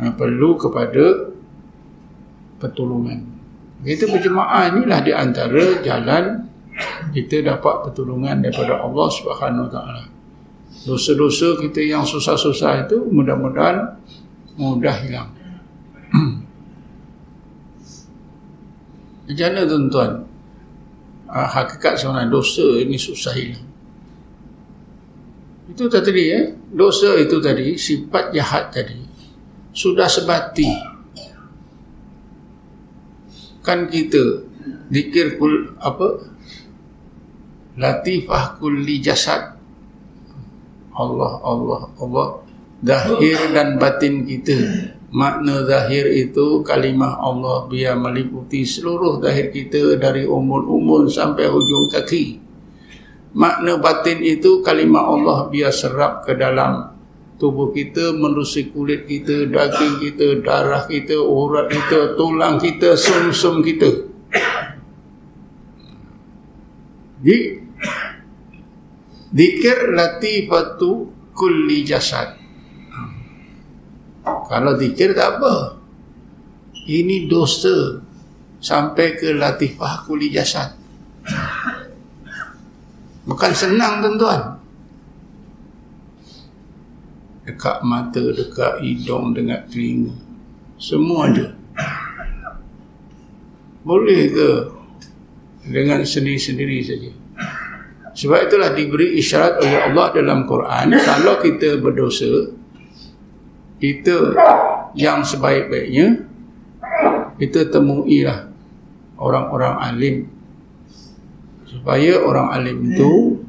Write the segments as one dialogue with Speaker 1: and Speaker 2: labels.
Speaker 1: ha, perlu kepada pertolongan. Kita berjemaah inilah di antara jalan kita dapat pertolongan daripada Allah Subhanahu Wa Taala. Dosa-dosa kita yang susah-susah itu mudah-mudahan mudah hilang. Macam mana tuan-tuan? Ah, hakikat sebenarnya dosa ini susah hilang. Itu tadi ya, dosa itu tadi, sifat jahat tadi, sudah sebati. Kan kita dikir kul apa? Latifah kulli jasad. Allah, Allah, Allah. Dahir dan batin kita makna zahir itu kalimah Allah biar meliputi seluruh zahir kita dari umur-umur sampai hujung kaki. Makna batin itu kalimah Allah biar serap ke dalam tubuh kita, menerusi kulit kita, daging kita, darah kita, urat kita, tulang kita, sum-sum kita. Di Dikir latifatu kulli jasad kalau zikir tak apa. Ini dosa sampai ke latifah kuli jasad. Bukan senang tuan-tuan. Dekat mata, dekat hidung, dekat telinga. Semua ada. Boleh ke dengan sendiri-sendiri saja. Sebab itulah diberi isyarat oleh Allah dalam Quran. Kalau kita berdosa, kita yang sebaik-baiknya kita temuilah orang-orang alim supaya orang alim itu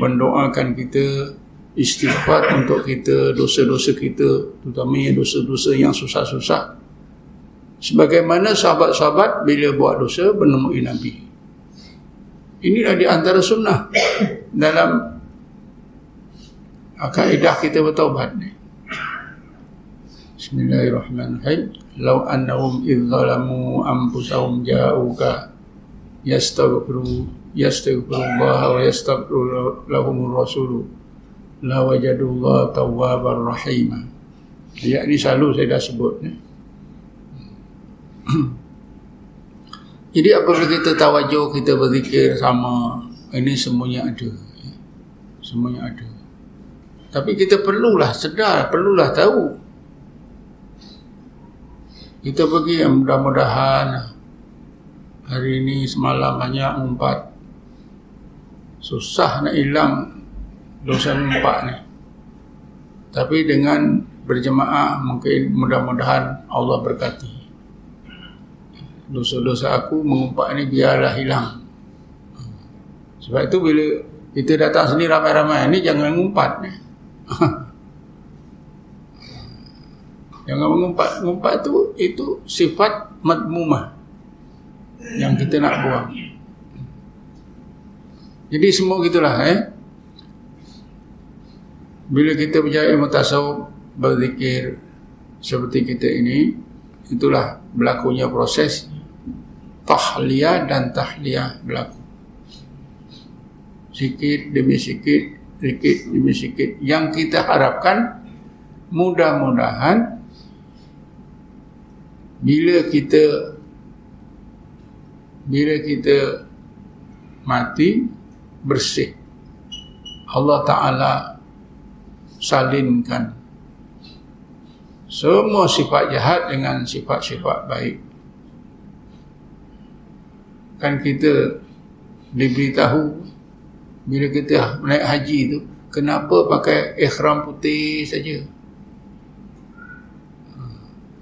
Speaker 1: mendoakan kita istighfar untuk kita dosa-dosa kita terutamanya dosa-dosa yang susah-susah. Sebagaimana sahabat-sahabat bila buat dosa menemui Nabi. Inilah di antara sunnah dalam kaedah kita bertaubat ni. Bismillahirrahmanirrahim. Lau annahum idh zalamu anfusahum ja'uka yastaghfiru yastaghfirullah wa yastaghfiru lahum rasul la wajadullah tawwabar rahim. Ayat ni selalu saya dah sebut ni. Jadi apabila kita tawajuh, kita berzikir sama, ini semuanya ada. Semuanya ada. Tapi kita perlulah sedar, perlulah tahu kita pergi yang mudah-mudahan hari ini semalam banyak umpat susah nak hilang dosa umpat ni tapi dengan berjemaah mungkin mudah-mudahan Allah berkati dosa-dosa aku mengumpat ni biarlah hilang sebab itu bila kita datang sini ramai-ramai ni jangan ngumpat ni Jangan mengumpat. Mengumpat tu itu sifat madmumah yang kita nak buang. Jadi semua gitulah eh. Bila kita berjaya ilmu tasawuf berzikir seperti kita ini, itulah berlakunya proses tahliyah dan tahliyah berlaku. Sikit demi sikit, sikit demi sikit. Yang kita harapkan mudah-mudahan bila kita bila kita mati bersih Allah Ta'ala salinkan. Semua sifat jahat dengan sifat-sifat baik. Kan kita diberitahu bila kita naik haji tu kenapa pakai ikhram putih saja?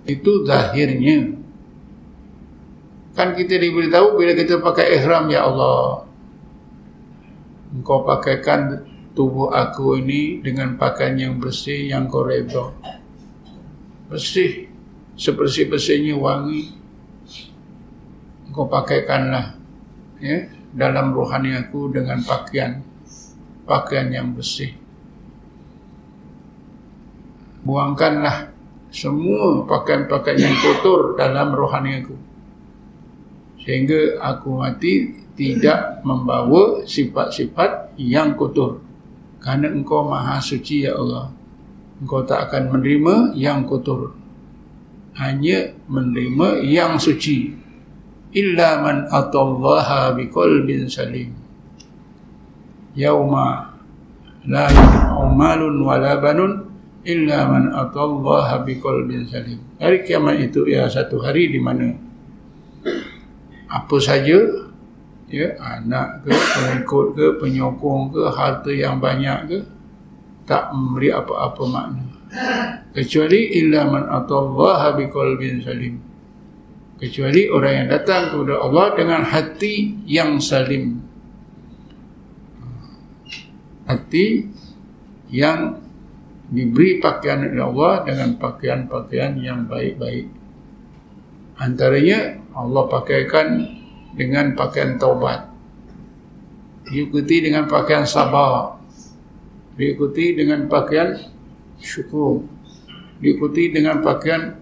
Speaker 1: Itu zahirnya. Kan kita diberitahu bila kita pakai ihram ya Allah engkau pakaikan tubuh aku ini dengan pakaian yang bersih yang kau redha bersih sebersih-bersihnya wangi engkau pakaikanlah ya dalam rohani aku dengan pakaian pakaian yang bersih buangkanlah semua pakaian-pakaian yang kotor dalam rohani aku. Sehingga aku mati tidak membawa sifat-sifat yang kotor. Kerana engkau maha suci ya Allah. Engkau tak akan menerima yang kotor. hanya menerima yang suci illa man atallaha biqalbin salim yauma la yanfa'u malun wala banun illa man atallaha biqalbin salim hari kiamat itu ya satu hari di mana apa saja ya anak ke pengikut ke penyokong ke harta yang banyak ke tak memberi apa-apa makna. Kecuali illa man atallaha biqalbin salim. Kecuali orang yang datang kepada Allah dengan hati yang salim. Hati yang diberi pakaian oleh Allah dengan pakaian-pakaian yang baik-baik. Antaranya Allah pakaikan dengan pakaian taubat. Diikuti dengan pakaian sabar. Diikuti dengan pakaian syukur. Diikuti dengan pakaian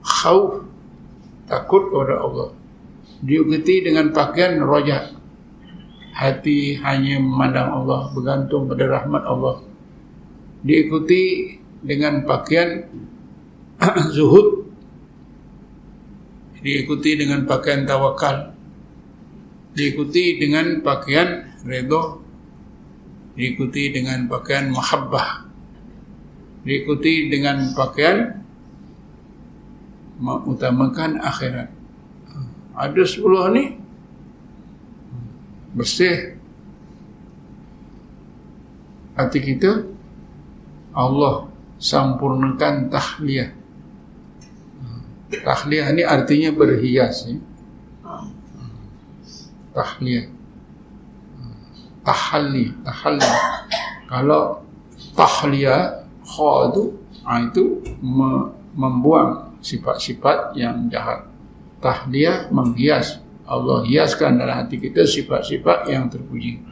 Speaker 1: khauf takut kepada Allah. Diikuti dengan pakaian rojak hati hanya memandang Allah bergantung pada rahmat Allah. Diikuti dengan pakaian zuhud. Diikuti dengan pakaian tawakal diikuti dengan pakaian redha diikuti dengan pakaian mahabbah. Diikuti dengan pakaian mengutamakan akhirat. Ada sepuluh ni bersih. Hati kita Allah sempurnakan tahliyah tahliyah ni artinya berhias ya. Tahliyah tahalli tahalli kalau tahliyah kha tu ha, itu membuang sifat-sifat yang jahat. Tahliyah menghias. Allah hiaskan dalam hati kita sifat-sifat yang terpuji.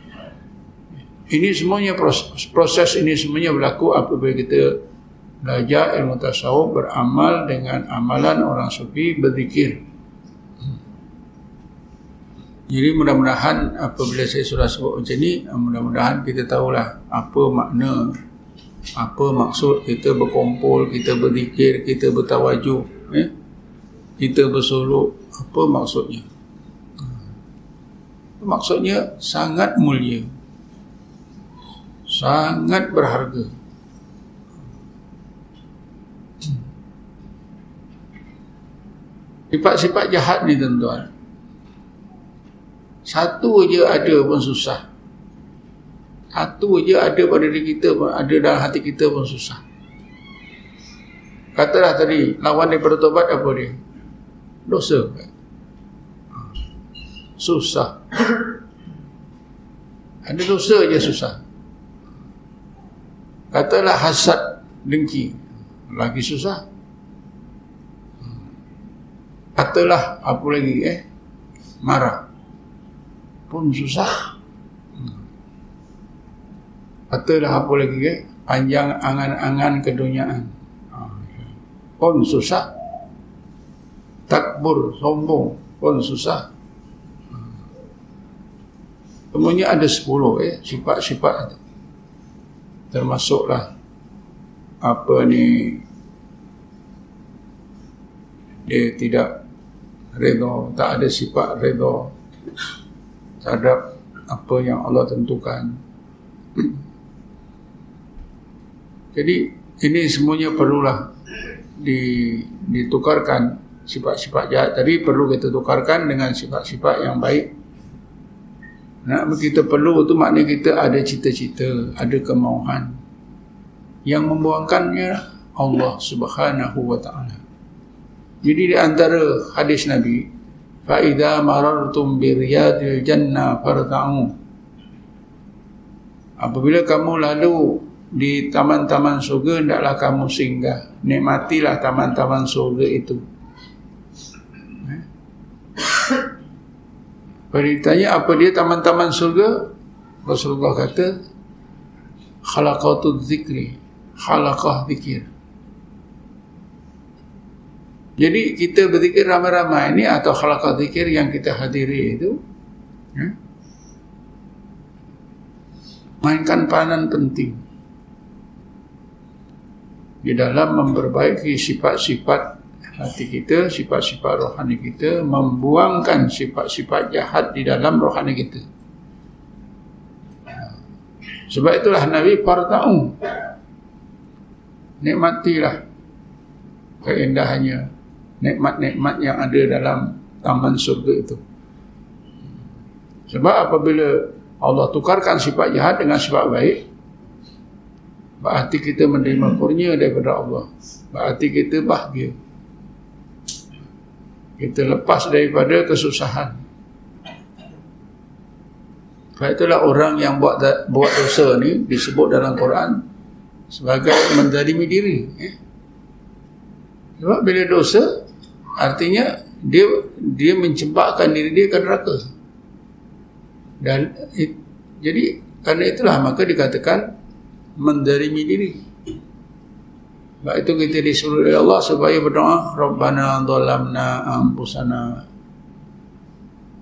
Speaker 1: Ini semuanya proses, proses ini semuanya berlaku apabila kita belajar ilmu tasawuf beramal dengan amalan orang sufi berzikir jadi mudah-mudahan apabila saya sudah sebut macam ni mudah-mudahan kita tahulah apa makna apa maksud kita berkumpul, kita berzikir, kita bertawajuh, eh? kita bersolok, apa maksudnya? Maksudnya sangat mulia, sangat berharga. Sifat-sifat jahat ni tuan-tuan, satu je ada pun susah. Satu je ada pada diri kita pun ada dalam hati kita pun susah. Katalah tadi lawan daripada tobat apa dia? Dosa. Susah. Ada dosa je susah. Katalah hasad dengki lagi susah. Katalah apa lagi eh? Marah pun susah. Katalah apa lagi ke? Panjang angan-angan keduniaan. Ya. Pun susah. Takbur, sombong pun susah. Semuanya ada sepuluh eh, sifat-sifat Termasuklah apa ni dia tidak redha, tak ada sifat redha terhadap apa yang Allah tentukan. Jadi ini semuanya perlulah di, ditukarkan sifat-sifat jahat tadi perlu kita tukarkan dengan sifat-sifat yang baik. Nak kita perlu tu maknanya kita ada cita-cita, ada kemauan. Yang membuangkannya Allah Subhanahu wa taala. Jadi di antara hadis Nabi, marartum bi riyadil jannah farta'u. Apabila kamu lalu di taman-taman surga hendaklah kamu singgah. Nikmatilah taman-taman surga itu. Pada ditanya apa dia taman-taman surga? Rasulullah kata khalaqatu zikri khalaqah zikir jadi kita berzikir ramai-ramai ini atau khalaqah zikir yang kita hadiri itu ya, mainkan peranan penting di dalam memperbaiki sifat-sifat hati kita, sifat-sifat rohani kita, membuangkan sifat-sifat jahat di dalam rohani kita. Sebab itulah Nabi parta'u. Nikmatilah keindahannya, nikmat-nikmat yang ada dalam taman surga itu. Sebab apabila Allah tukarkan sifat jahat dengan sifat baik, berarti kita menerima kurnia daripada Allah. Berarti kita bahagia kita lepas daripada kesusahan. Sebab itulah orang yang buat buat dosa ni disebut dalam Quran sebagai mendalimi diri. Eh? Sebab bila dosa, artinya dia dia mencebakkan diri dia ke neraka. Dan it, jadi kerana itulah maka dikatakan mendalimi diri. Sebab itu kita disuruh oleh Allah supaya berdoa Rabbana dhalamna anfusana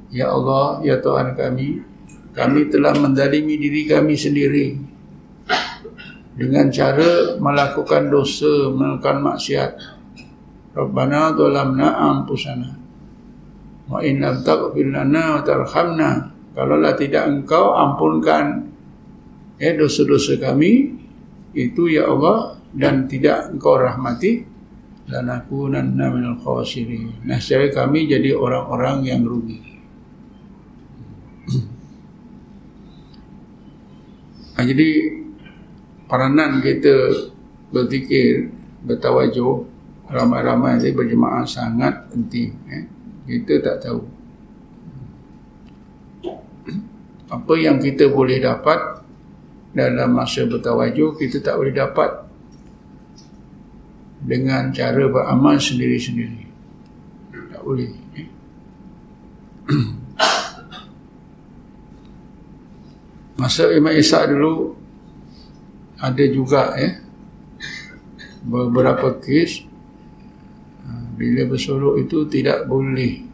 Speaker 1: Ya Allah, Ya Tuhan kami Kami telah mendalimi diri kami sendiri Dengan cara melakukan dosa Melakukan maksiat Dhalamna anfusana Wa inna taqfir lana wa tarhamna Kalaulah tidak engkau ampunkan eh, dosa-dosa kami Itu ya Allah dan tidak engkau rahmati dan nanna minal khasirin. Nah, secara kami jadi orang-orang yang rugi. nah, jadi peranan kita berzikir, bertawajuh, ramai-ramai ini berjemaah sangat penting. Eh? Kita tak tahu. Apa yang kita boleh dapat dalam masa bertawajuh, kita tak boleh dapat dengan cara beramal sendiri-sendiri. Tak boleh. Eh? Masa Imam Isa dulu ada juga eh beberapa kes bila bersolok itu tidak boleh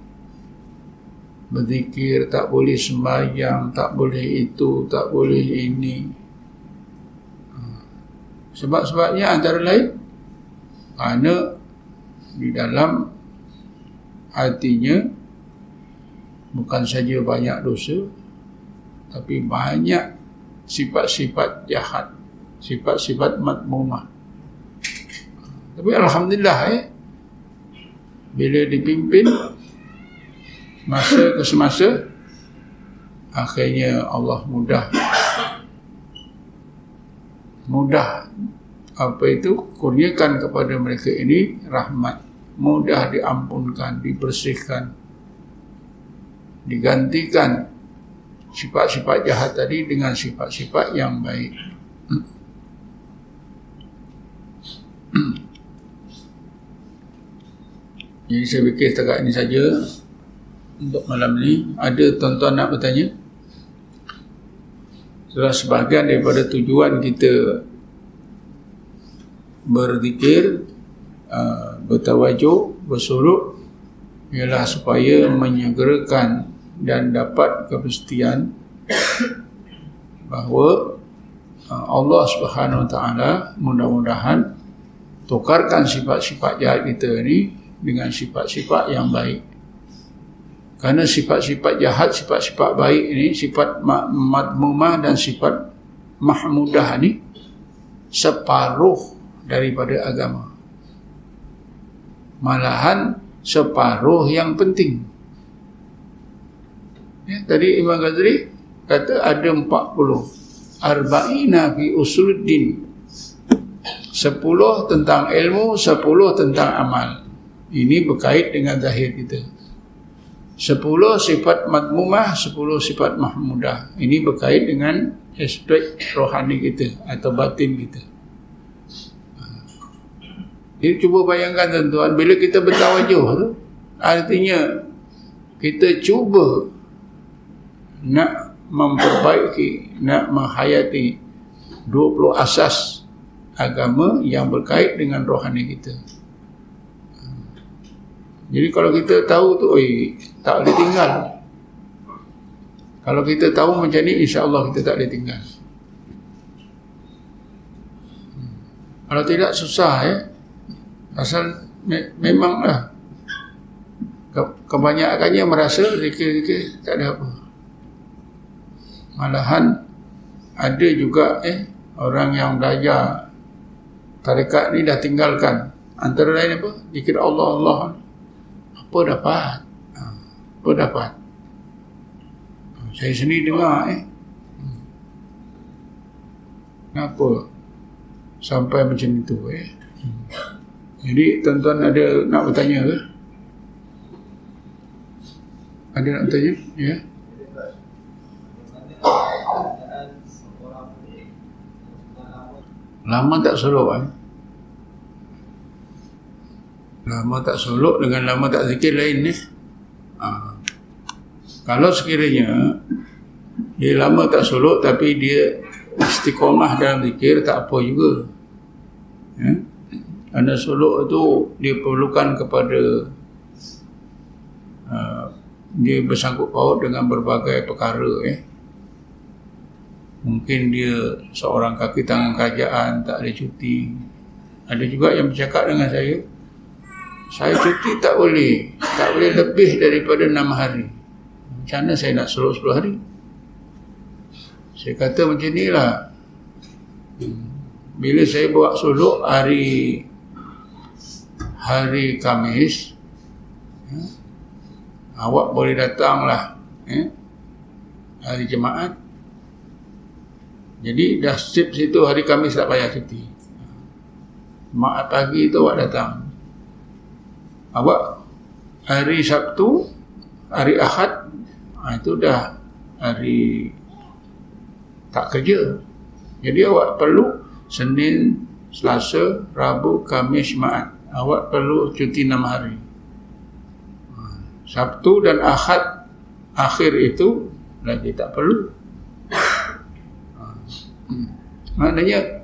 Speaker 1: berzikir, tak boleh sembahyang, tak boleh itu, tak boleh ini. Ha, sebab-sebabnya antara lain kerana di dalam hatinya bukan saja banyak dosa tapi banyak sifat-sifat jahat sifat-sifat matmumah tapi Alhamdulillah eh bila dipimpin masa ke semasa akhirnya Allah mudah. Mudah apa itu? Kurniakan kepada mereka ini rahmat. Mudah diampunkan dibersihkan digantikan sifat-sifat jahat tadi dengan sifat-sifat yang baik jadi saya fikir setakat ini saja untuk malam ini ada tuan-tuan nak bertanya? Setelah sebahagian daripada tujuan kita berzikir uh, bertawajuk bersuluk ialah supaya menyegerakan dan dapat kepastian bahawa uh, Allah Subhanahu Wa Taala mudah-mudahan tukarkan sifat-sifat jahat kita ini dengan sifat-sifat yang baik. Kerana sifat-sifat jahat, sifat-sifat baik ini, sifat madmumah dan sifat mahmudah ini separuh daripada agama. Malahan separuh yang penting. Ya, tadi Imam Ghazali kata ada 40. Arba'ina fi usuluddin. 10 tentang ilmu, 10 tentang amal. Ini berkait dengan zahir kita. 10 sifat madmumah, 10 sifat mahmudah. Ini berkait dengan aspek rohani kita atau batin kita. Jadi cuba bayangkan tuan-tuan bila kita bertawajuh tu artinya kita cuba nak memperbaiki, nak menghayati 20 asas agama yang berkait dengan rohani kita. Jadi kalau kita tahu tu, oi, tak boleh tinggal. Kalau kita tahu macam ni, insya-Allah kita tak boleh tinggal. Kalau tidak susah ya. Pasal me- memanglah ke- kebanyakannya merasa zikir-zikir tak ada apa. Malahan ada juga eh orang yang belajar tarekat ni dah tinggalkan. Antara lain apa? Zikir Allah Allah. Apa dapat? Ha, Apa dapat? Saya sendiri dengar eh. Kenapa sampai macam itu eh? Jadi tuan-tuan ada nak bertanya ke? Ada nak bertanya? Ya. Lama tak solok kan? Lama tak solok dengan lama tak zikir lain ni. Ha. Kalau sekiranya dia lama tak solok tapi dia istiqomah dalam zikir tak apa juga. Ya? Kerana solok tu dia perlukan kepada uh, dia bersangkut paut dengan berbagai perkara ya. Mungkin dia seorang kaki tangan kerajaan tak ada cuti. Ada juga yang bercakap dengan saya, saya cuti tak boleh, tak boleh lebih daripada 6 hari. Macam mana saya nak solok 10 hari? Saya kata macam ni lah. Bila saya buat solok hari hari Kamis, ya, awak boleh datang lah. Ya, hari Jumaat. Jadi dah sip situ hari Kamis tak payah cuti. Jumaat pagi tu awak datang. Awak hari Sabtu, hari Ahad, ha, itu dah hari tak kerja. Jadi awak perlu Senin, Selasa, Rabu, Khamis, Jumaat. Awak perlu cuti 6 hari. Ha, Sabtu dan Ahad akhir itu lagi tak perlu. Ha, hmm. Maknanya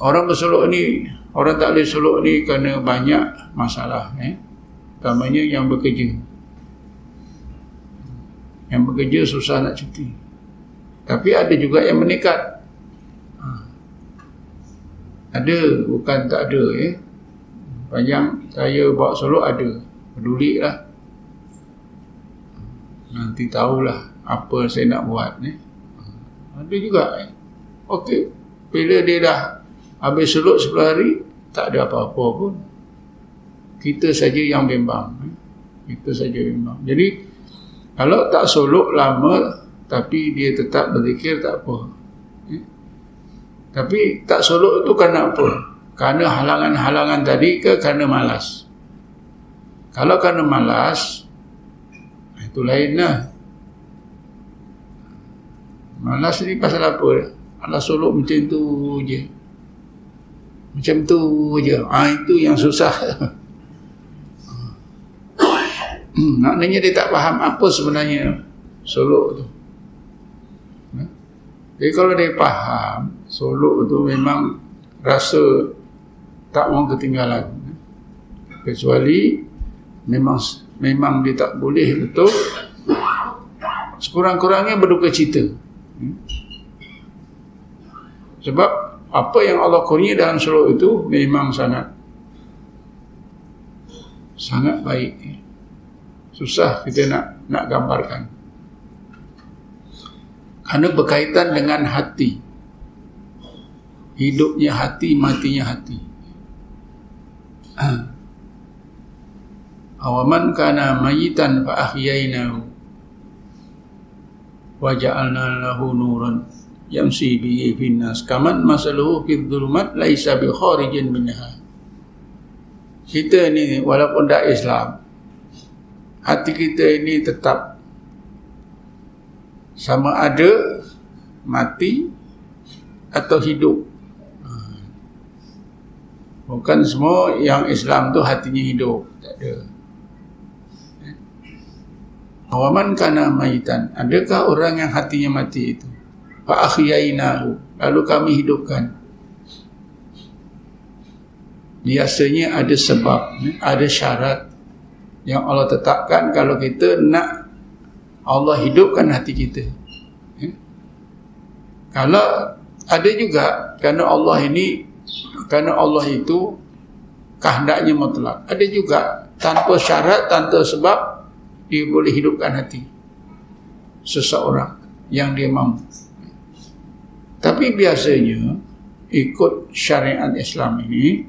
Speaker 1: orang bersolok ni, orang tak boleh solok ni kerana banyak masalah. Eh? Utamanya yang bekerja. Yang bekerja susah nak cuti. Tapi ada juga yang menekat. Ha. Ada, bukan tak ada. Eh? Panjang saya bawa solok ada. Peduli lah. Nanti tahulah apa saya nak buat. Eh? Ada juga. Eh? Okey. Bila dia dah habis solok 10 hari, tak ada apa-apa pun. Kita saja yang bimbang. Eh? Kita saja bimbang. Jadi, kalau tak solok lama, tapi dia tetap berzikir, tak apa. Eh? Tapi tak solok itu kerana apa? Kerana halangan-halangan tadi ke kerana malas? Kalau kerana malas, itu lain lah. Malas ni pasal apa? Malas solok macam tu je. Macam tu je. Ha, itu yang susah. Hmm, maknanya dia tak faham apa sebenarnya solok tu. Ha? Jadi kalau dia faham solok tu memang rasa tak mau ketinggalan. Kecuali memang memang dia tak boleh betul sekurang-kurangnya berduka cita. Hmm? Sebab apa yang Allah kurnia dalam solok itu memang sangat sangat baik. Susah kita nak nak gambarkan. Kerana berkaitan dengan hati. Hidupnya hati matinya hati. Awaman kana mayitan fa ahyainahu wa ja'alna lahu nuran yamsi bihi fin nas kaman masaluhu fi dhulumat laisa bi kharijin minha kita ni walaupun dak Islam hati kita ini tetap sama ada mati atau hidup. Bukan semua yang Islam tu hatinya hidup. Tak ada. Awaman kana mayitan. Adakah orang yang hatinya mati itu? Fa akhyainahu. Lalu kami hidupkan. Biasanya ada sebab, ada syarat yang Allah tetapkan kalau kita nak Allah hidupkan hati kita. Kalau ada juga kerana Allah ini kerana Allah itu kehendaknya mutlak. Ada juga tanpa syarat, tanpa sebab dia boleh hidupkan hati seseorang yang dia mampu. Tapi biasanya ikut syariat Islam ini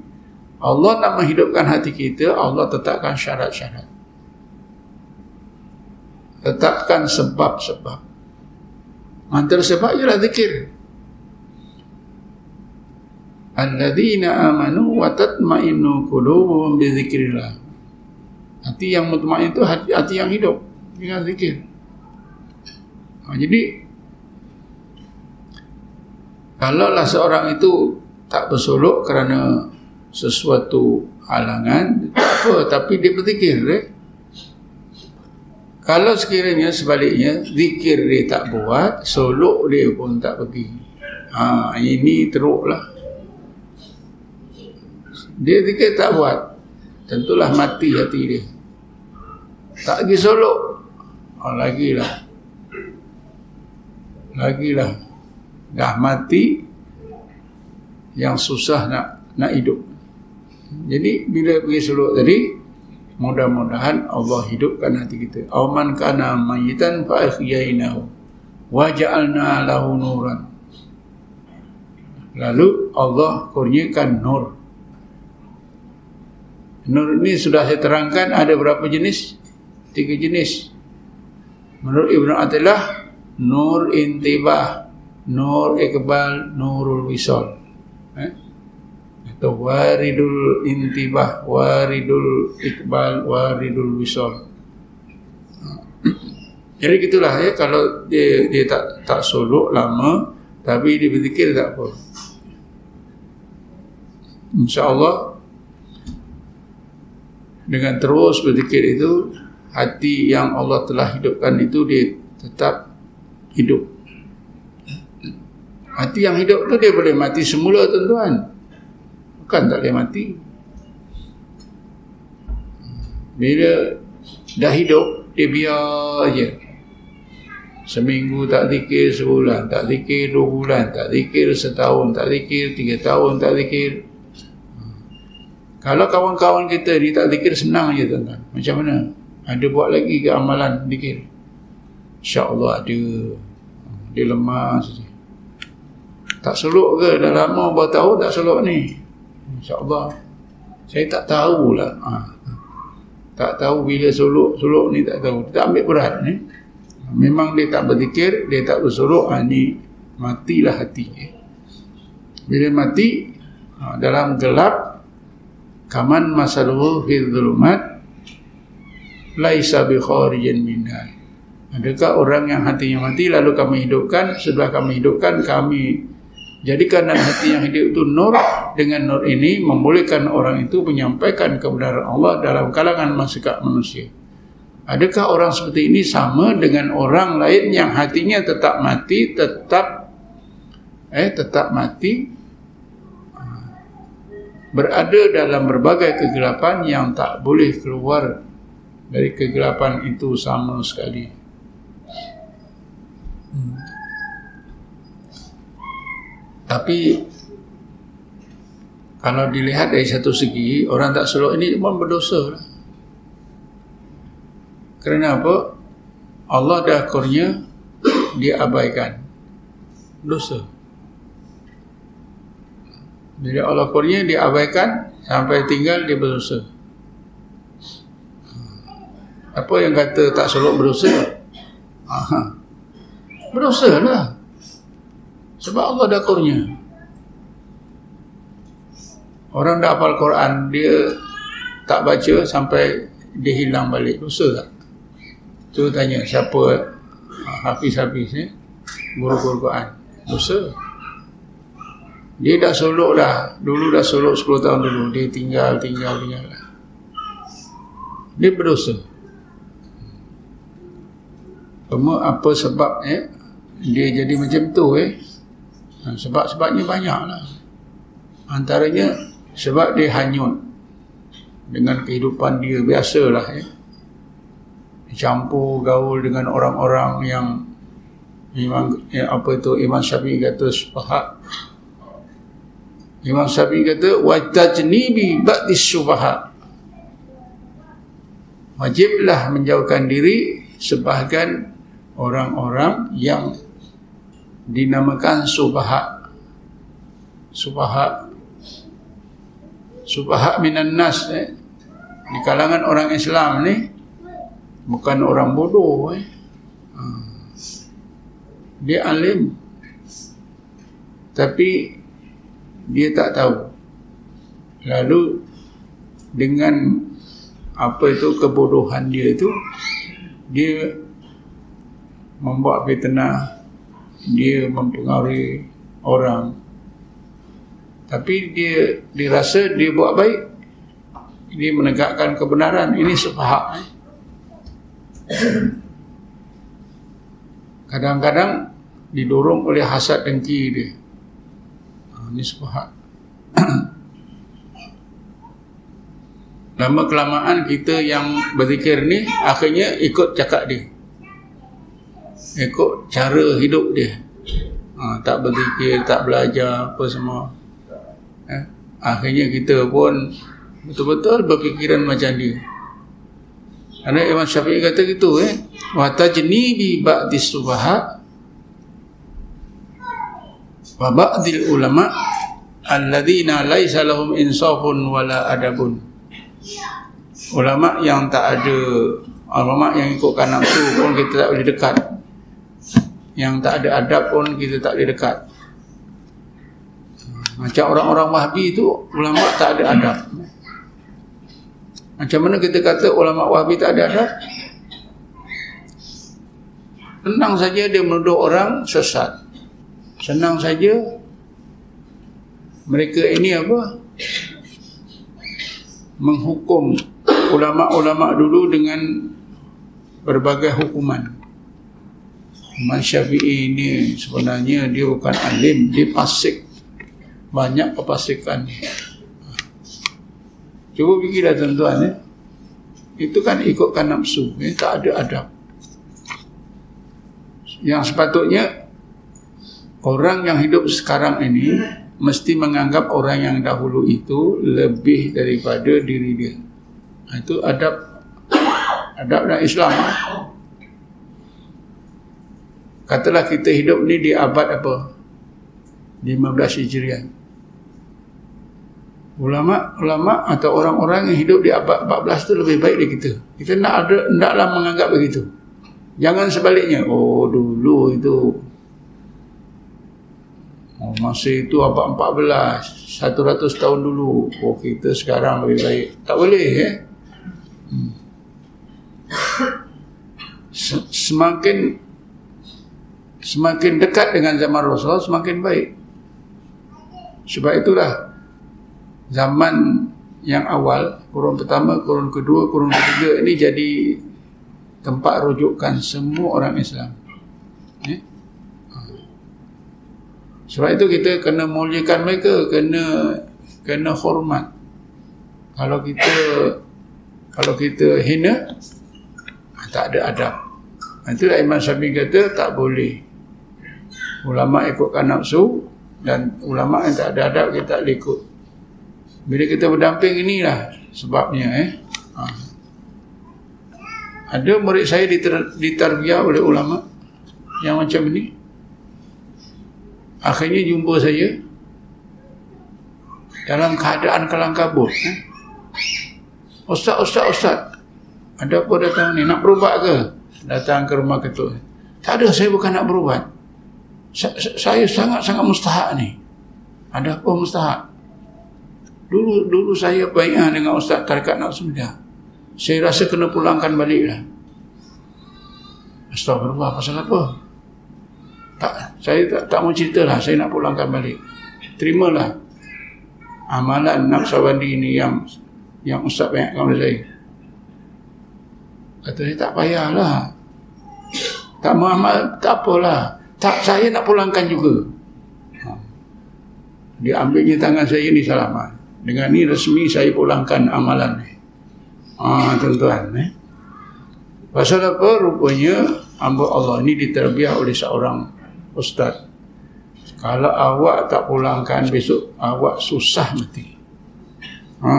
Speaker 1: Allah nak menghidupkan hati kita, Allah tetapkan syarat-syarat. Tetapkan sebab-sebab. Antara sebab ialah zikir. Alladzina amanu wa tatma'innu qulubuhum bi dzikrillah. Hati yang mutmain itu hati, hati yang hidup dengan zikir. Ha, jadi kalaulah seorang itu tak bersolok kerana sesuatu halangan tak apa tapi dia berzikir eh? kalau sekiranya sebaliknya zikir dia tak buat solok dia pun tak pergi. Ha, ini teruklah. Dia zikir tak buat tentulah mati hati dia. Tak pergi solok oh, lagilah. Lagilah dah mati yang susah nak nak hidup jadi bila pergi suluk tadi mudah-mudahan Allah hidupkan hati kita. Auman kana mayitan fa ahyainahu wa ja'alna lahu nuran. Lalu Allah kurniakan nur. Nur ini sudah saya terangkan ada berapa jenis? Tiga jenis. Menurut Ibn Atillah, nur intibah, nur ikbal, nurul wisol. Eh? atau waridul intibah, waridul ikbal, waridul wisol. Jadi gitulah ya kalau dia dia tak tak suluk lama tapi dia berzikir tak apa. Insya-Allah dengan terus berzikir itu hati yang Allah telah hidupkan itu dia tetap hidup. Hati yang hidup tu dia boleh mati semula tuan-tuan. Bukan tak boleh mati. Bila dah hidup, dia biar je. Seminggu tak zikir, sebulan tak zikir, dua bulan tak zikir, setahun tak zikir, tiga tahun tak zikir. Kalau kawan-kawan kita ni tak zikir, senang je tuan-tuan. Macam mana? Ada buat lagi ke amalan zikir? InsyaAllah ada. Dia lemah saja. Tak seluk ke? Dah lama berapa tahun tak seluk ni? InsyaAllah Saya tak tahulah ha. Tak tahu bila suluk-suluk ni tak tahu Tak ambil berat ni Memang dia tak berzikir Dia tak bersuluk ha, Ni matilah hati eh. Bila mati ha, Dalam gelap Kaman masaluhu fi dhulumat Laisa bi kharijan minha Adakah orang yang hatinya mati lalu kami hidupkan Setelah kami hidupkan kami Jadikan hati yang hidup itu nur dengan nur ini membolehkan orang itu menyampaikan kebenaran Allah dalam kalangan masyarakat manusia. Adakah orang seperti ini sama dengan orang lain yang hatinya tetap mati, tetap eh tetap mati berada dalam berbagai kegelapan yang tak boleh keluar dari kegelapan itu sama sekali. Tapi kalau dilihat dari satu segi orang tak selok ini pun berdosa. Kerana apa? Allah dah kurnia dia abaikan dosa. Bila Allah kurnia dia abaikan sampai tinggal dia berdosa. Apa yang kata tak selok berdosa? Aha. Berdosa lah. Sebab Allah dah kurnia. Orang dah hafal Quran, dia tak baca sampai dia hilang balik. Dosa tak? Tu tanya siapa hafiz-hafiz ni? Guru-guru Quran. Dosa. Dia dah solok dah. Dulu dah solok 10 tahun dulu. Dia tinggal, tinggal, tinggal. Dia berdosa. Cuma apa sebab eh? Dia jadi macam tu eh? Ha, sebab-sebabnya banyaklah. Antaranya sebab dia hanyut dengan kehidupan dia biasalah ya. Campur gaul dengan orang-orang yang memang ya, apa itu Imam Syafi'i kata sepahak Imam Syafi'i kata wa tajnibi ba'dis syubhat. Wajiblah menjauhkan diri sebahagian orang-orang yang dinamakan subhat. Subhat. Subhat minan nas eh. Di kalangan orang Islam ni bukan orang bodoh eh. Ha. Dia alim. Tapi dia tak tahu lalu dengan apa itu kebodohan dia itu dia membuat fitnah dia mempengaruhi orang. Tapi dia dirasa dia buat baik dia menegakkan kebenaran. Ini sepahak eh? kadang-kadang didorong oleh hasad dengki dia. Ini sepahat lama kelamaan kita yang berzikir ni akhirnya ikut cakap dia ikut cara hidup dia. Ha, tak berzikir tak belajar apa semua. Eh? akhirnya kita pun betul-betul berfikiran macam dia. Kerana Imam Syafi'i kata gitu eh. Wa tajni bi ba'dis subahat wa ba'dil ulama alladzina laisa lahum insafun wala adabun. Ulama yang tak ada ulama yang ikutkan nafsu pun kita tak boleh dekat yang tak ada adab pun kita tak boleh dekat. Macam orang-orang wahbi itu ulama tak ada adab. Macam mana kita kata ulama wahbi tak ada adab? Senang saja dia menuduh orang sesat. Senang saja mereka ini apa? Menghukum ulama-ulama dulu dengan berbagai hukuman Imam Syafi'i ini sebenarnya dia bukan alim dia pasik banyak kepasikan cuba fikirlah tuan-tuan ya. itu kan ikutkan nafsu ya. tak ada adab yang sepatutnya orang yang hidup sekarang ini mesti menganggap orang yang dahulu itu lebih daripada diri dia. Itu adab adab dalam Islam. Katalah kita hidup ni di abad apa? 15 Hijriah. Ulama ulama atau orang-orang yang hidup di abad 14 tu lebih baik dari kita. Kita nak ada hendaklah menganggap begitu. Jangan sebaliknya. Oh dulu itu Oh, masa itu abad 14 100 tahun dulu oh kita sekarang lebih baik tak boleh eh semakin semakin dekat dengan zaman Rasul semakin baik sebab itulah zaman yang awal kurun pertama kurun kedua kurun ketiga ini jadi tempat rujukan semua orang Islam eh? Sebab itu kita kena muliakan mereka, kena kena hormat. Kalau kita kalau kita hina tak ada adab. Itulah Imam Syafi'i kata tak boleh. Ulama ikutkan nafsu dan ulama yang tak ada adab kita tak ikut. Bila kita berdamping inilah sebabnya eh. Ha. Ada murid saya diterbiah oleh ulama yang macam ini akhirnya jumpa saya dalam keadaan kelang kabut eh? ustaz ustaz ustaz ada apa datang ni nak berubat ke datang ke rumah ketua tak ada saya bukan nak berubat saya sangat-sangat mustahak ni. Ada apa mustahak? Dulu dulu saya bayar dengan ustaz tarikat nak saya rasa kena pulangkan balik lah Astagfirullah pasal apa? Tak, saya tak, tak mau cerita lah saya nak pulangkan balik. Terimalah amalan Naqsabandi ini yang yang Ustaz banyak kepada saya. Kata saya tak payahlah. Tak mau amal tak apalah tak saya nak pulangkan juga ha. dia ambilnya tangan saya ni salaman dengan ni resmi saya pulangkan amalan ni ah tuan-tuan eh pasal apa rupanya hamba Allah ini diterbiah oleh seorang ustaz Kalau awak tak pulangkan besok awak susah mati. Ha.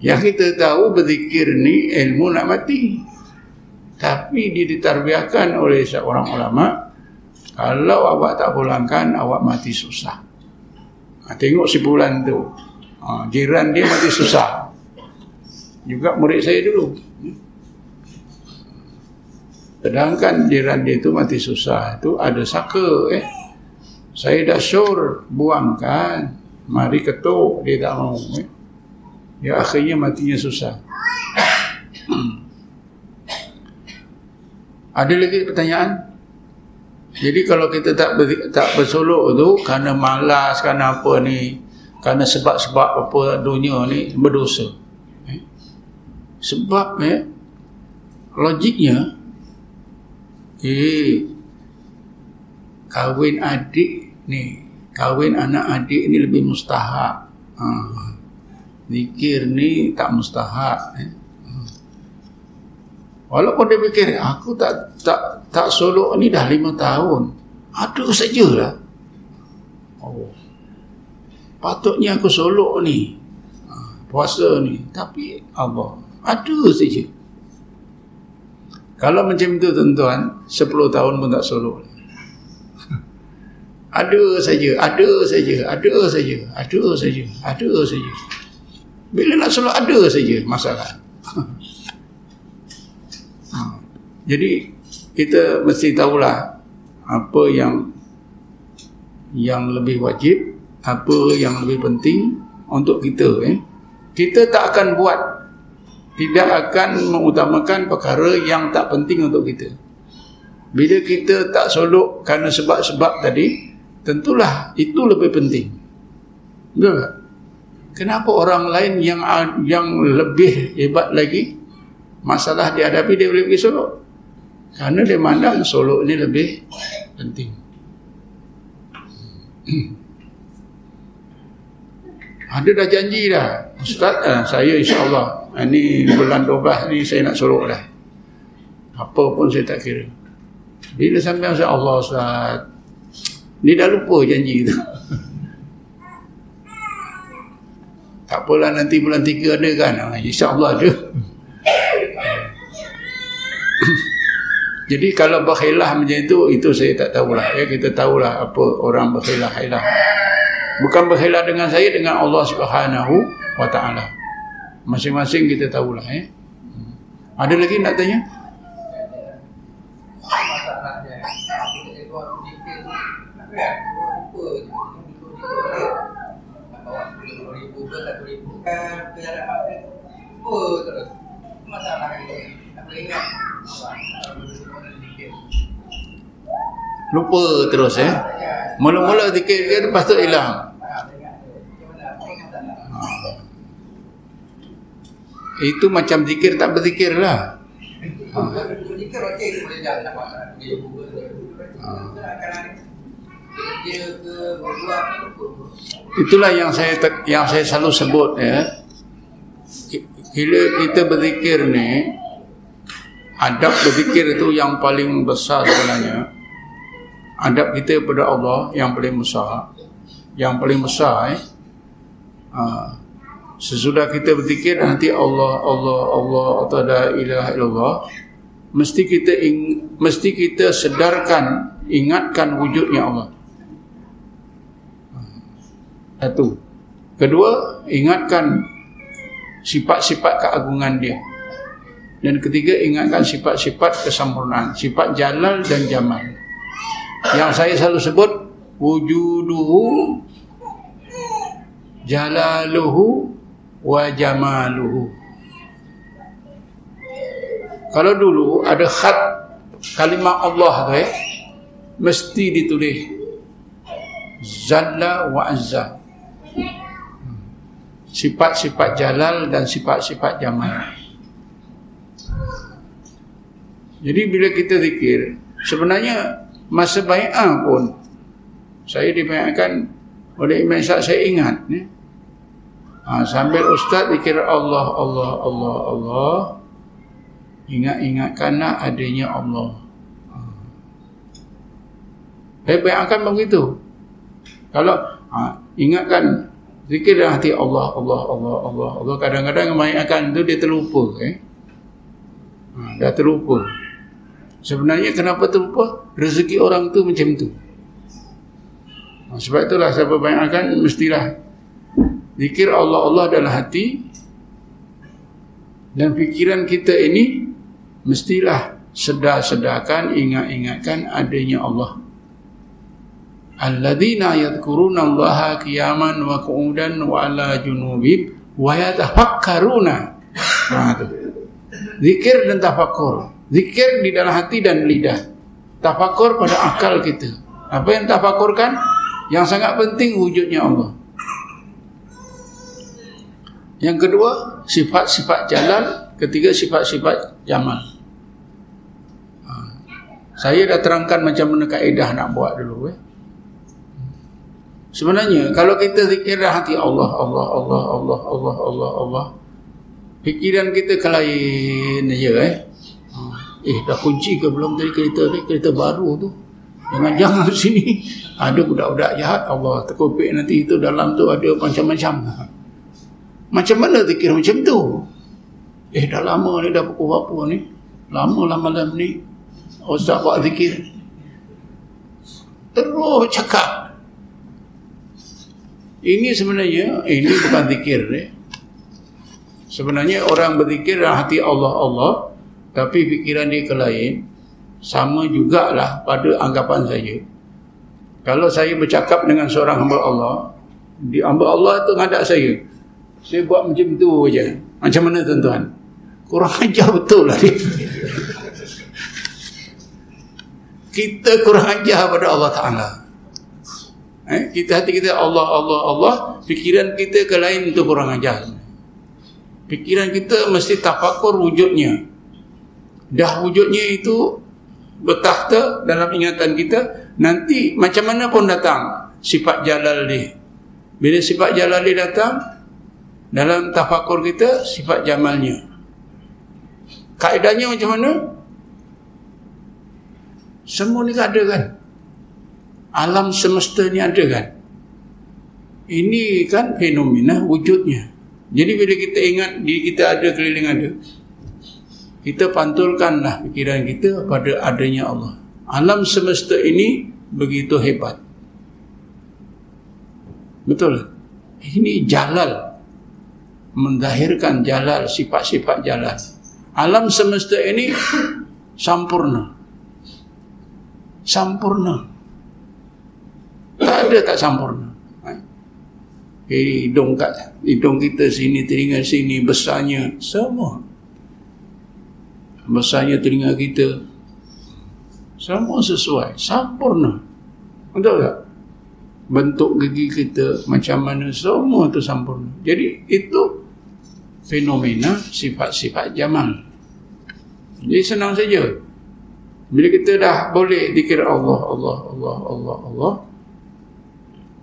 Speaker 1: Yang kita tahu berzikir ni ilmu nak mati. Tapi dia ditarbiahkan oleh seorang ulama kalau awak tak pulangkan awak mati susah. Ha, tengok si bulan tu. Ha, jiran dia mati susah. Juga murid saya dulu. Sedangkan jiran dia tu mati susah. Itu ada saka eh. Saya dah syur buangkan. Mari ketuk dia tak mau. Eh. Ya akhirnya matinya susah. Ada lagi pertanyaan? Jadi kalau kita tak ber, tak bersolok tu kerana malas, kerana apa ni, kerana sebab-sebab apa dunia ni berdosa. Eh? Sebab eh, logiknya eh, kahwin adik ni, kahwin anak adik ni lebih mustahak. Ha. Zikir ni tak mustahak. Eh? Walaupun dia fikir aku tak tak tak solok ni dah lima tahun. Ada sajalah. Oh. Patutnya aku solok ni. Ha, puasa ni. Tapi Allah. Ada saja. Kalau macam tu tuan-tuan, 10 tahun pun tak solok. ada saja, ada saja, ada saja, ada saja, ada saja. Bila nak solok ada saja masalah. Jadi kita mesti tahulah apa yang yang lebih wajib, apa yang lebih penting untuk kita eh. Kita tak akan buat tidak akan mengutamakan perkara yang tak penting untuk kita. Bila kita tak solok kerana sebab-sebab tadi, tentulah itu lebih penting. Betul tak? Kenapa orang lain yang yang lebih hebat lagi masalah dihadapi dia boleh pergi solok? Kerana dia mandang solok ni lebih penting. Ada dah janji dah. Ustaz, eh, saya insyaAllah. Ini eh, bulan 12 ni saya nak solok dah. Apa pun saya tak kira. Bila sampai saya Allah Ustaz. Ni dah lupa janji tu. tak apalah nanti bulan 3 ada kan. Ah, InsyaAllah ada. Jadi kalau berkhilah macam itu, itu saya tak tahulah. Ya, kita tahulah apa orang berkhilah-khilah. Bukan berkhilah dengan saya, dengan Allah subhanahu wa ta'ala. Masing-masing kita tahulah. Ya. Ada lagi nak tanya? Masalah. Lupa terus eh. Mula-mula zikir dia lepas tu hilang. Ha. Itu macam zikir tak berzikir lah. Ha. Itulah yang saya yang saya selalu sebut ya. Bila kita berzikir ni adab berzikir itu yang paling besar sebenarnya. Adab kita kepada Allah yang paling besar. Yang paling besar eh? Ha. sesudah kita berzikir nanti Allah Allah Allah atau la ilaha illallah mesti kita ing, mesti kita sedarkan ingatkan wujudnya Allah. Satu. Kedua ingatkan sifat-sifat keagungan dia dan ketiga ingatkan sifat-sifat kesempurnaan. Sifat jalal dan jamal. Yang saya selalu sebut wujuduhu jalaluhu wa jamaluhu. Kalau dulu ada khat kalimat Allah tu eh mesti ditulis zalla wa azza. Sifat-sifat jalal dan sifat-sifat jamal jadi bila kita zikir sebenarnya masa bai'ah pun saya dibayangkan oleh Imam Sa'ad saya ingat ni. Ha, sambil ustaz dikir Allah Allah Allah Allah ingat-ingatkanlah adanya Allah. Ha. Bayangkan begitu. Kalau ha, ingatkan zikir dalam hati Allah, Allah, Allah, Allah, Allah. Kadang-kadang bayangkan itu dia terlupa. Eh? Ha, dah terlupa. Sebenarnya kenapa terlupa? Rezeki orang tu macam tu. Ha, sebab itulah saya bayangkan mestilah zikir Allah, Allah dalam hati dan fikiran kita ini mestilah sedar-sedarkan, ingat-ingatkan adanya Allah alladzina yadhkuruna allaha qiyaman wa qu'udan wa ala junubib wa yatafakkaruna ha zikir dan tafakkur zikir di dalam hati dan lidah tafakkur pada akal kita apa yang tafakkurkan yang sangat penting wujudnya Allah yang kedua sifat-sifat jalan ketiga sifat-sifat jamal ha. saya dah terangkan macam mana kaedah nak buat dulu eh Sebenarnya kalau kita zikir hati Allah, Allah, Allah, Allah, Allah, Allah, Allah. Fikiran kita kelain aja eh. Eh dah kunci ke belum tadi kereta ni kereta baru tu. Jangan jangan sini ada budak-budak jahat Allah terkopik nanti itu dalam tu ada macam-macam. Macam mana zikir macam tu? Eh dah lama ni dah pukul berapa ni? Lama lah malam ni. Ustaz buat zikir. Terus cakap ini sebenarnya ini bukan zikir ni. Sebenarnya orang berzikir dalam hati Allah Allah tapi fikiran dia ke lain sama jugalah pada anggapan saya. Kalau saya bercakap dengan seorang hamba Allah, di hamba Allah itu ngadak saya. Saya buat macam tu aja. Macam mana tuan-tuan? Kurang ajar betul lah dia. Kita kurang ajar pada Allah Ta'ala. Eh, kita hati kita Allah, Allah, Allah. Fikiran kita ke lain itu kurang ajar. Fikiran kita mesti tafakur wujudnya. Dah wujudnya itu bertakhta dalam ingatan kita. Nanti macam mana pun datang sifat jalal dia. Bila sifat jalal dia datang, dalam tafakur kita sifat jamalnya. Kaedahnya macam mana? Semua ni ada kan? alam semesta ni ada kan ini kan fenomena wujudnya jadi bila kita ingat diri kita ada keliling ada kita pantulkanlah fikiran kita pada adanya Allah. Alam semesta ini begitu hebat. Betul? Ini jalal. Mendahirkan jalal sifat-sifat jalal. Alam semesta ini sampurna. Sampurna. Tak ada tak sempurna. Hidung kat hidung kita sini, telinga sini, besarnya semua. Besarnya telinga kita semua sesuai, sempurna. Betul tak? Bentuk gigi kita macam mana semua tu sempurna. Jadi itu fenomena sifat-sifat jamal. Jadi senang saja. Bila kita dah boleh dikira Allah, Allah, Allah, Allah, Allah,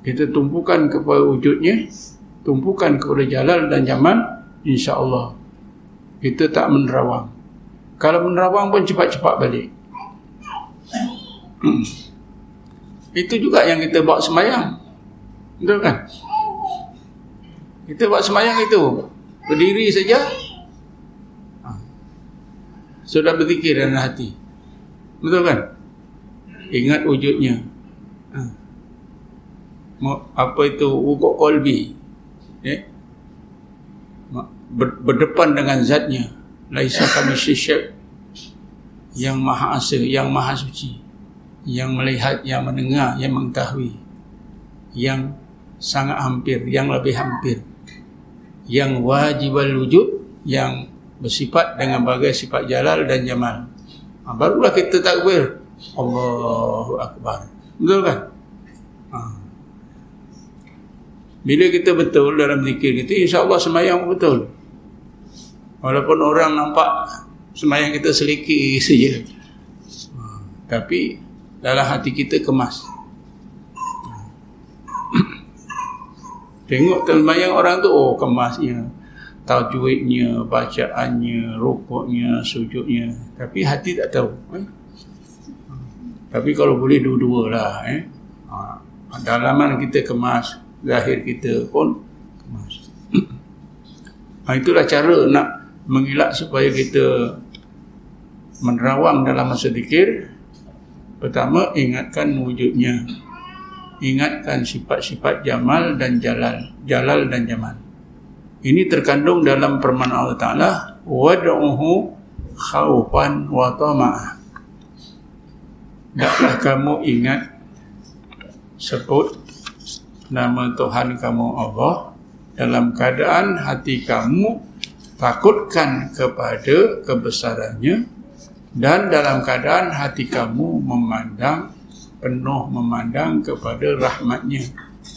Speaker 1: kita tumpukan kepada wujudnya tumpukan kepada jalal dan zaman insya-Allah kita tak menerawang kalau menerawang pun cepat-cepat balik. Hmm. itu juga yang kita buat semayang. Betul kan? Kita buat semayang itu. Berdiri saja. Ha. sudah berzikir dalam hati. Betul kan? Ingat wujudnya. Ha. Apa itu? Wukuk kolbi. Ya berdepan dengan zatnya laisa kami syisyab yang maha asa yang maha suci. Yang melihat yang mendengar yang mengetahui. Yang sangat hampir yang lebih hampir. Yang wajibal wujud yang bersifat dengan bagai sifat jalal dan jamal. Ha, barulah kita takbir. Allahu Akbar. Betul kan? Ha. Bila kita betul dalam zikir kita, insya Allah semayang betul. Walaupun orang nampak semayang kita seliki saja. Tapi dalam hati kita kemas. Tengok semayang orang tu, oh kemasnya. Tajwidnya, bacaannya, rukuknya, sujudnya. Tapi hati tak tahu. Eh? Tapi kalau boleh dua-dua lah. Eh. Ha, dalaman kita kemas, zahir kita pun kemas. ha, itulah cara nak mengelak supaya kita menerawang dalam masa dikir. Pertama, ingatkan wujudnya. Ingatkan sifat-sifat jamal dan jalal. Jalal dan jamal. Ini terkandung dalam permana Allah Ta'ala. Wad'uhu khawfan wa tama'ah. Taklah kamu ingat sebut nama Tuhan kamu Allah dalam keadaan hati kamu takutkan kepada kebesarannya dan dalam keadaan hati kamu memandang penuh memandang kepada rahmatnya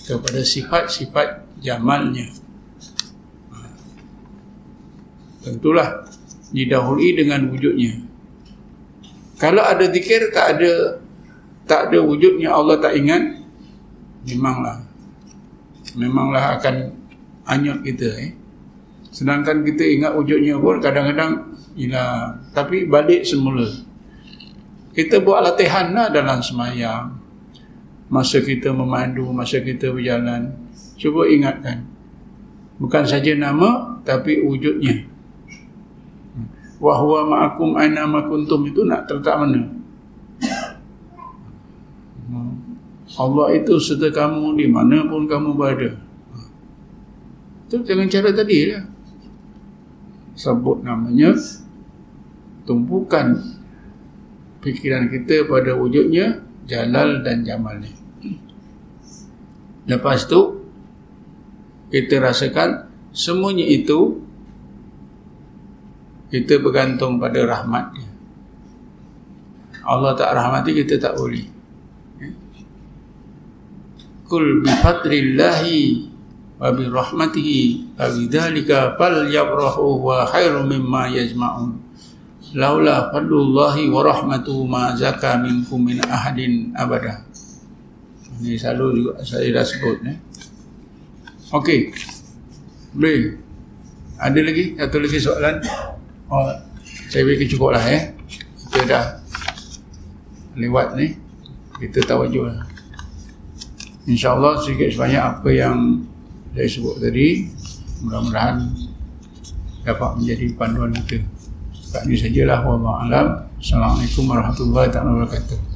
Speaker 1: kepada sifat-sifat jamalnya tentulah didahului dengan wujudnya kalau ada zikir tak ada tak ada wujudnya Allah tak ingat memanglah memanglah akan anyut kita eh. Sedangkan kita ingat wujudnya pun kadang-kadang hilang. Tapi balik semula. Kita buat latihan lah dalam semayang. Masa kita memandu, masa kita berjalan. Cuba ingatkan. Bukan saja nama, tapi wujudnya wa huwa ma'akum aina ma kuntum itu nak terletak mana Allah itu serta kamu di mana pun kamu berada itu dengan cara tadi ya. Sebut namanya tumpukan fikiran kita pada wujudnya jalal dan jamalnya lepas tu kita rasakan semuanya itu kita bergantung pada rahmat dia. Allah tak rahmati kita tak boleh. Kul bi fadlillahi wa bi rahmatihi wa bidzalika falyabrahu wa khairu mimma yajma'un. Laula fadlullahi wa rahmatuhu ma zaka minkum min ahadin abada. Ini selalu juga saya dah sebut eh. Okey. Boleh. Ada lagi satu lagi soalan? Oh, saya fikir cukup lah eh. Kita dah lewat ni. Kita tawajuh lah. InsyaAllah sedikit sebanyak apa yang saya sebut tadi. Mudah-mudahan dapat menjadi panduan kita. Tak ini sajalah. Wallahualam. Assalamualaikum warahmatullahi wabarakatuh.